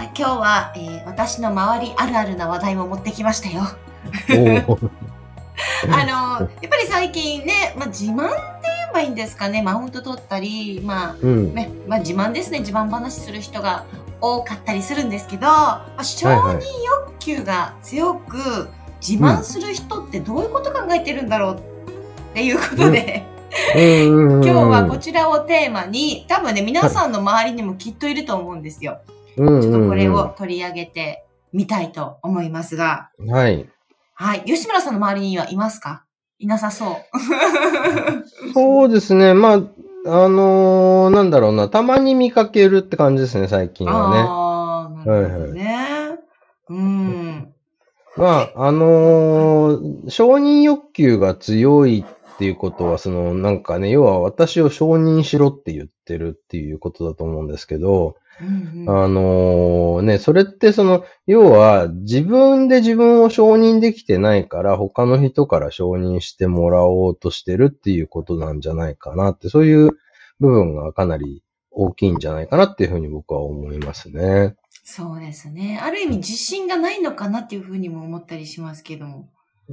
さあ今日は、えー私の周りあるあるな話題も持ってきましたよ。あの、やっぱり最近ね、まあ、自慢って言えばいいんですかね、マウント取ったり、まあ、うん。ね、まあ、自慢ですね、自慢話する人が多かったりするんですけど、まあ、承認欲求が強く自慢する人ってどういうこと考えてるんだろうっていうことで、今 今日はこちらをテーマに、多分ね、皆さんの周りにもきっといると思うんですよ。ちょちょっとこれを取り上げてみたいと思いますが、はい。はい。吉村さんの周りにはいますか？いなさそう。そうですね。まあ、あのーなんだろうな。たまに見かけるって感じですね、最近はね。ああ、なるほどね。うん。まあ、あのー承認欲求が強いっていうことは、その、なんかね、要は私を承認しろって言ってるっていうことだと思うんですけど、うんうんあのーね、それってその、要は自分で自分を承認できてないから他の人から承認してもらおうとしてるっていうことなんじゃないかなって、そういう部分がかなり大きいんじゃないかなっていうふうに僕は思いますね。そうですね。ある意味自信がないのかなっていうふうにも思ったりしますけども。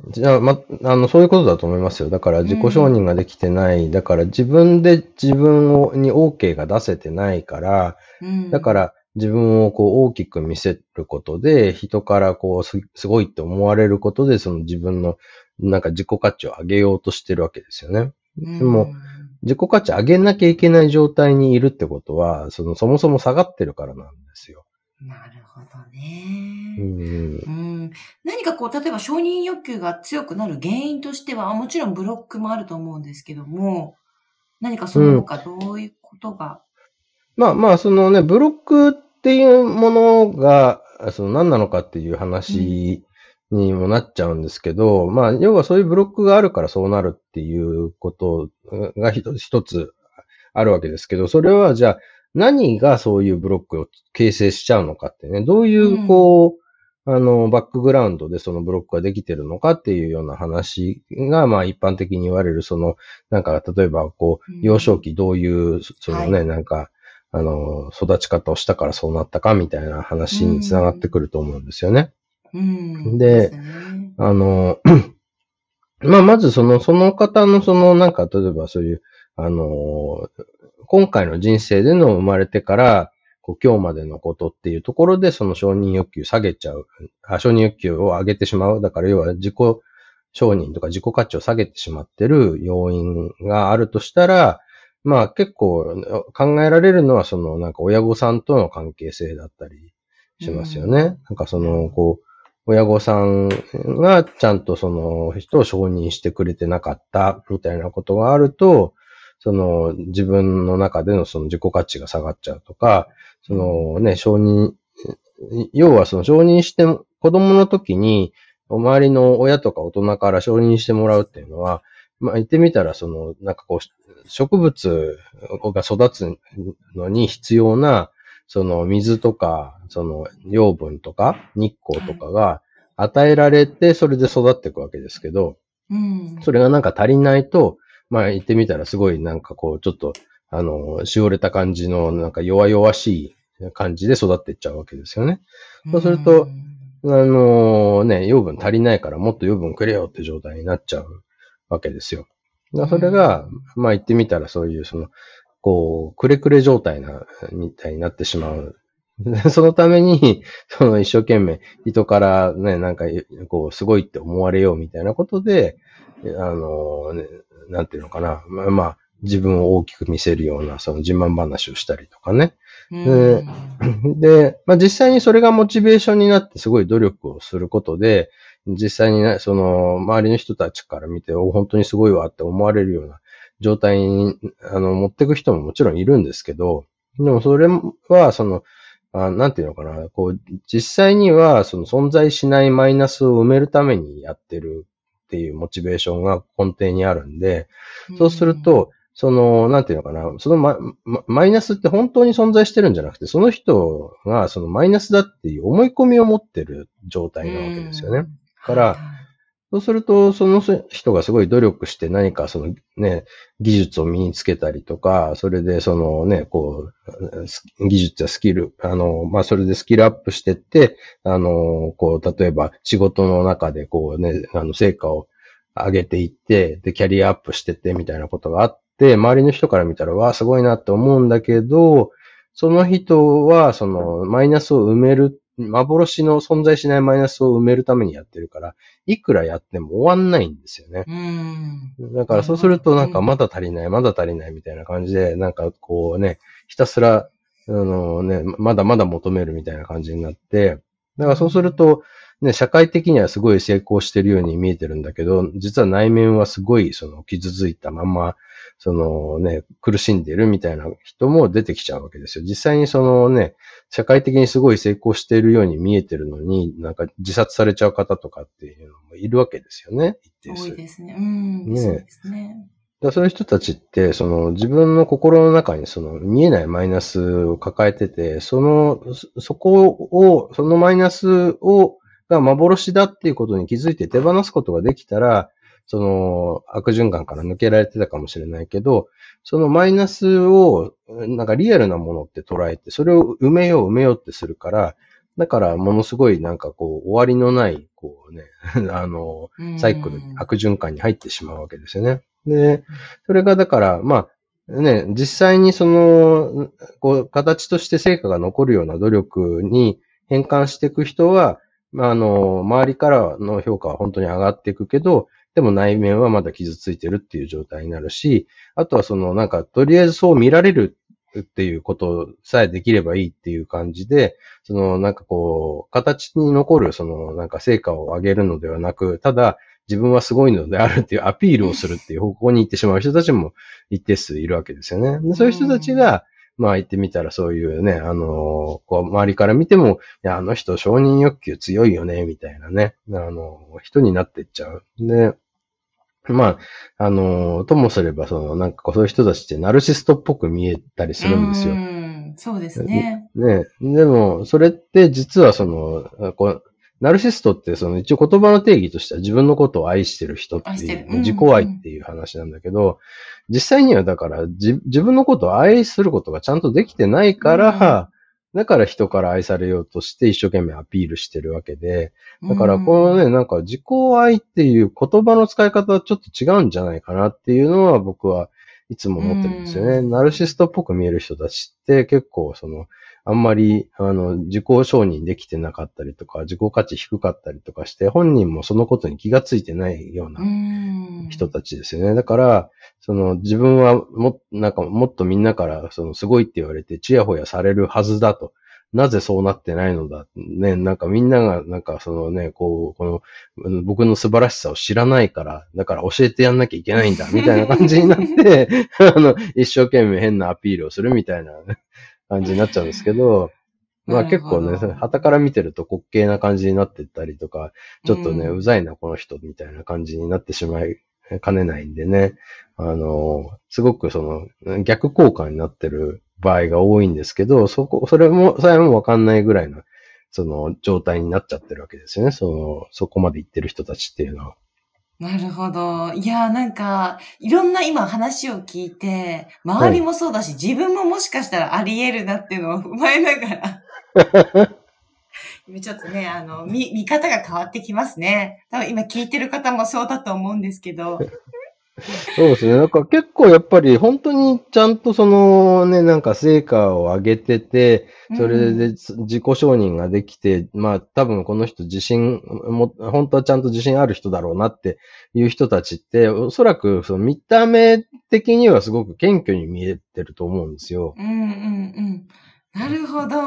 じゃあ、ま、あの、そういうことだと思いますよ。だから自己承認ができてない。だから自分で自分をに OK が出せてないから、うん、だから自分をこう大きく見せることで、人からこうすすごいって思われることで、その自分のなんか自己価値を上げようとしてるわけですよね。うん、でも自己価値上げなきゃいけない状態にいるってことは、そのそもそも下がってるからなんですよ。なるほどうね。ん。うん、何かこう、例えば承認欲求が強くなる原因としては、もちろんブロックもあると思うんですけども、何かその他どういうことが、まあまあ、そのね、ブロックっていうものが、その何なのかっていう話にもなっちゃうんですけど、まあ、要はそういうブロックがあるからそうなるっていうことが一つ一つあるわけですけど、それはじゃあ何がそういうブロックを形成しちゃうのかってね、どういうこう、あの、バックグラウンドでそのブロックができてるのかっていうような話が、まあ一般的に言われる、その、なんか、例えば、こううん、幼少期どういう、そのね、はなんか、あの、育ち方をしたからそうなったかみたいな話につながってくると思うんですよね。うん、ですね。あの、まあ、まずその、その方のその、なんか、例えばそういう、あの、今回の人生での生まれてから、こう今日までのことっていうところで、その承認欲求下げちゃう。あ承認欲求を上げてしまう。だから要は自己承認とか自己価値を下げてしまってる要因があるとしたら、まあ結構考えられるのはそのなんか親御さんとの関係性だったりしますよね。うんなんかその、こう、親御さんがちゃんとその人を承認してくれてなかったみたいなことがあると、その自分の中でのその自己価値が下がっちゃうとか、そのね、承認、要はその承認して、子供の時に、周りの親とか大人から承認してもらうっていうのは、まあ言ってみたら、その、なんかこう、植物が育つのに必要な、その水とか、その養分とか日光とかが与えられて、それで育っていくわけですけど、うん。それがなんか足りないと、まあ言ってみたらすごいなんかこう、ちょっと、あの、しおれた感じの、なんか弱々しい感じで育っていっちゃうわけですよね。そうするとうんあのね、養分足りないからもっと養分くれよって状態になっちゃうわけですよ。それが、まあ言ってみたらそういうその、こう、くれくれ状態な、みたいになってしまう。で そのために、その一生懸命人からね、なんか、こう、すごいって思われようみたいなことで、あのね、なんていうのかな。まあ、まあ、自分を大きく見せるような、その自慢話をしたりとかね。うん で、まあ実際にそれがモチベーションになってすごい努力をすることで、実際にね、その、周りの人たちから見て、お、本当にすごいわって思われるような状態に、あの、持っていく人ももちろんいるんですけど、でもそれは、その、あなんていうのかな、こう、実際には、その存在しないマイナスを埋めるためにやってるっていうモチベーションが根底にあるんで、そうすると、その、なんていうのかな、そのママイナスって本当に存在してるんじゃなくて、その人がそのマイナスだっていう思い込みを持ってる状態なわけですよね。から、そうすると、その人がすごい努力して何かそのね、技術を身につけたりとか、それでそのね、こう、技術やスキル、あの、まあ、それでスキルアップしてって、あの、こう、例えば仕事の中でこうね、あの、成果を上げていって、で、キャリアアップしてってみたいなことがあって、周りの人から見たら、わあ、すごいなって思うんだけど、その人は、その、マイナスを埋める幻の存在しないマイナスを埋めるためにやってるから、いくらやっても終わんないんですよね。だからそうするとなんかまだ足りない、まだ足りないみたいな感じで、なんかこうね、ひたすら、あのね、まだまだ求めるみたいな感じになって、だからそうすると、ね、社会的にはすごい成功してるように見えてるんだけど、実は内面はすごいその傷ついたまま、そのね、苦しんでるみたいな人も出てきちゃうわけですよ。実際にそのね、社会的にすごい成功しているように見えてるのに、なんか自殺されちゃう方とかっていうのもいるわけですよね。多いですね。うん。ねそうですね。だそういう人たちって、その自分の心の中にその見えないマイナスを抱えてて、その、そこを、そのマイナスを、が幻だっていうことに気づいて手放すことができたら、その悪循環から抜けられてたかもしれないけど、そのマイナスを、なんかリアルなものって捉えて、それを埋めよう埋めようってするから、だからものすごいなんかこう終わりのない、こうね、あの、サイクル、悪循環に入ってしまうわけですよね。で、それがだから、まあ、ね、実際にその、こう、形として成果が残るような努力に変換していく人は、まあ、あの、周りからの評価は本当に上がっていくけど、でも内面はまだ傷ついてるっていう状態になるし、あとはそのなんか、とりあえずそう見られるっていうことさえできればいいっていう感じで、そのなんかこう、形に残るそのなんか成果を上げるのではなく、ただ自分はすごいのであるっていうアピールをするっていう方向に行ってしまう人たちも一定数いるわけですよね。そういう人たちが、まあ言ってみたらそういうね、あのこう周りから見ても、いや、あの人承認欲求強いよね、みたいなね、あの人になっていっちゃう。で、まあ、あの、ともすれば、その、なんかそういう人たちってナルシストっぽく見えたりするんですよ。うん、そうですね。ね。でも、それって実はその、こうナルシストってその一応言葉の定義としては自分のことを愛してる人っていう、自己愛っていう話なんだけど、実際にはだから自分のことを愛することがちゃんとできてないから、だから人から愛されようとして一生懸命アピールしてるわけで、だからこのね、なんか自己愛っていう言葉の使い方はちょっと違うんじゃないかなっていうのは僕はいつも思ってるんですよね。ナルシストっぽく見える人たちって結構その、あんまり、あの、自己承認できてなかったりとか、自己価値低かったりとかして、本人もそのことに気がついてないような人たちですよね。だから、その自分はも、なんかもっとみんなからそのすごいって言われてチヤホヤされるはずだと。なぜそうなってないのだ？ね、なんかみんなが、なんかそのね、こう、この、僕の素晴らしさを知らないから、だから教えてやんなきゃいけないんだ、みたいな感じになって、あの、一生懸命変なアピールをするみたいな感じになっちゃうんですけど、まあ結構ね、旗から見てると滑稽な感じになってったりとか、ちょっとね、うざいな、この人みたいな感じになってしまいかねないんでね、あの、すごくその逆効果になってる場合が多いんですけど、そこ、それも、それもわかんないぐらいの、その状態になっちゃってるわけですよね。その、そこまで行ってる人たちっていうのは。なるほど。いや、なんか、いろんな今話を聞いて、周りもそうだし、はい、自分ももしかしたらあり得るなっていうのを踏まえながら 今ちょっとね、あの、見、見方が変わってきますね。多分今聞いてる方もそうだと思うんですけど。そうですね。なんか結構やっぱり本当にちゃんとそのね、なんか成果を上げてて、それで自己承認ができて、うん、まあ多分この人自信も、本当はちゃんと自信ある人だろうなっていう人たちって、おそらくその見た目的にはすごく謙虚に見えてると思うんですよ。うんうんうん。なるほど。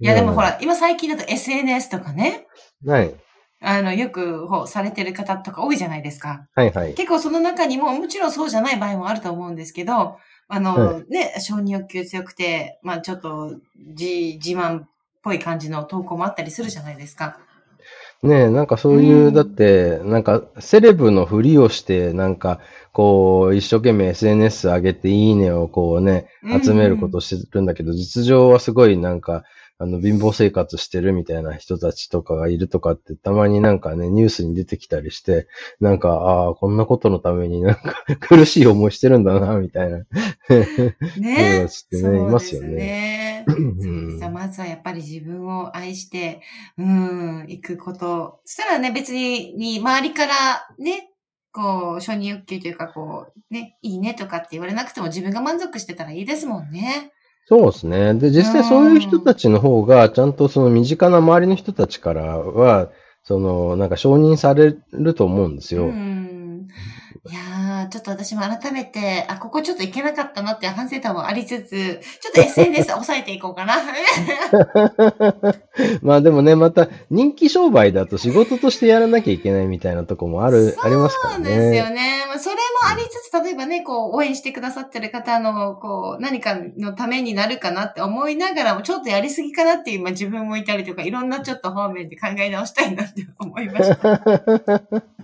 いや、でもほら、今最近だと SNS とかね。はい。あの、よくされてる方とか多いじゃないですか。はいはい。結構その中にも、もちろんそうじゃない場合もあると思うんですけど、あの、ね、承認欲求強くて、まあちょっと、自、自慢っぽい感じの投稿もあったりするじゃないですか。ねえ、なんかそういう、うんだって、なんかセレブのふりをして、なんかこう、一生懸命 SNS 上げていいねをこうね、集めることをしてるんだけど、実情はすごいなんか、あの、貧乏生活してるみたいな人たちとかがいるとかって、たまになんかね、ニュースに出てきたりして、なんか、ああ、こんなことのためになんか 苦しい思いしてるんだな、みたいな。ね 人たちってねいますよねまずはやっぱり自分を愛して、うん、行くこと。そしたらね、別に、に周りからね、こう、承認欲求というか、こう、ね、いいねとかって言われなくても自分が満足してたらいいですもんね。そうですね。で、実際そういう人たちの方が、ちゃんとその身近な周りの人たちからは、その、なんか承認されると思うんですよ。うん。いやー、ちょっと私も改めて、あ、ここちょっといけなかったなって反省点もありつつ、ちょっと SNS 抑えていこうかな。まあでもね、また人気商売だと仕事としてやらなきゃいけないみたいなとこもある、ありますからそうですよね。ね。まあ、それもありつつ、例えばね、こう、応援してくださってる方の、こう、何かのためになるかなって思いながらも、ちょっとやりすぎかなっていう、まあ、自分もいたりとか、いろんなちょっと方面で考え直したいなって思いました。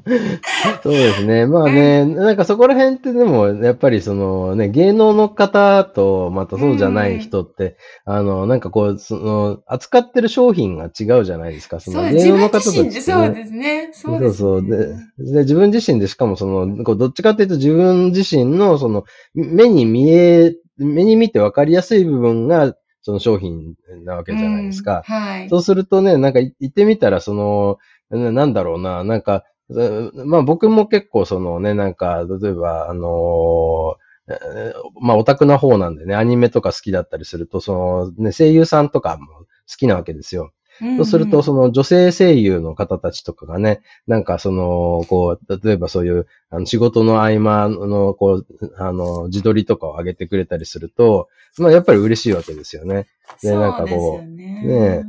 そうですね。まあね、なんかそこら辺ってでも、やっぱりそのね、芸能の方と、またそうじゃない人って、あの、なんかこう、その、扱ってる商品が違うじゃないですか。そのそうです。自分芸能の方たそうですね。そうです、ね。そうそうでで、自分自身でしかもその、こうどっちかっていうと自分自身のその、目に見え、目に見て分かりやすい部分が、その商品なわけじゃないですか。うんはい。そうするとね、なんか言ってみたら、その、ななんだろうな、なんか、うまあ僕も結構そのね、なんか、例えば、あのーまあオタクな方なんでね、アニメとか好きだったりすると、そのね、声優さんとかも好きなわけですよ。そうすると、その女性声優の方たちとかがね、なんかその、こう、例えばそういう、あの仕事の合間の、こう、あの、自撮りとかを上げてくれたりすると、まあやっぱり嬉しいわけですよね。でなんかこうね。ね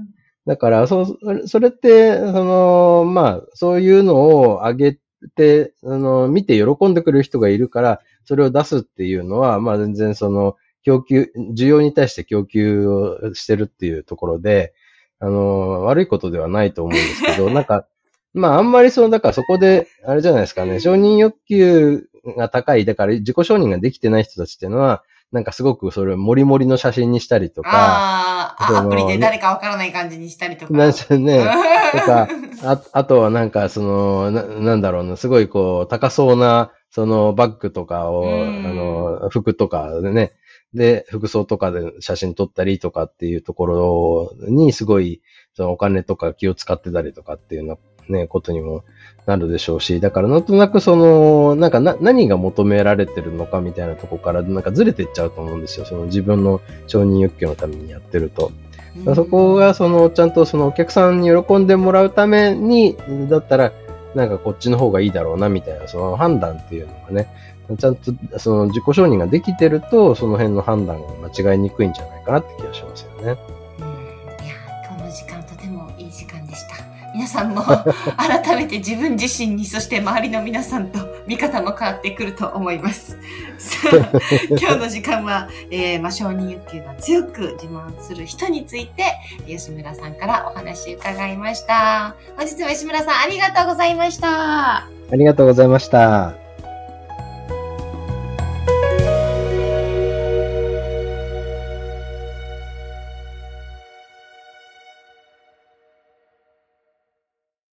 だから、そう、それって、その、まあ、そういうのを上げて、あの、見て喜んでくれる人がいるから、それを出すっていうのは、まあ全然その、供給、需要に対して供給をしてるっていうところで、あの、悪いことではないと思うんですけど、なんか、まああんまりその、だからそこで、あれじゃないですかね、承認欲求が高い、だから自己承認ができてない人たちっていうのは、なんかすごくそれをモリモリの写真にしたりとか、あーあ、アプリで誰かわからない感じにしたりとか。なんですよね。とか、あ、あとはなんか、その、な、なんだろうな、すごいこう、高そうな、そのバッグとかを、うんあの、服とかでね、で、服装とかで写真撮ったりとかっていうところに、すごい、そのお金とか気を使ってたりとかっていうようなね、ことにもなるでしょうし、だからなんとなくその、なんかな、何が求められてるのかみたいなとこから、なんかずれてっちゃうと思うんですよ。その自分の承認欲求のためにやってると。うんそこが、その、ちゃんとそのお客さんに喜んでもらうために、だったら、なんかこっちの方がいいだろうな、みたいな、その判断っていうのがね、ちゃんとその自己承認ができてると、その辺の判断が間違いにくいんじゃないかなって気がしますよね。うんいやーこの時間とてもいい時間でした。皆さんも 改めて自分自身に、そして周りの皆さんと見方も変わってくると思います。さあ 今日の時間は、えーまあ、承認欲求が強く自慢する人について、吉村さんからお話伺いました。本日も吉村さんありがとうございました。ありがとうございました。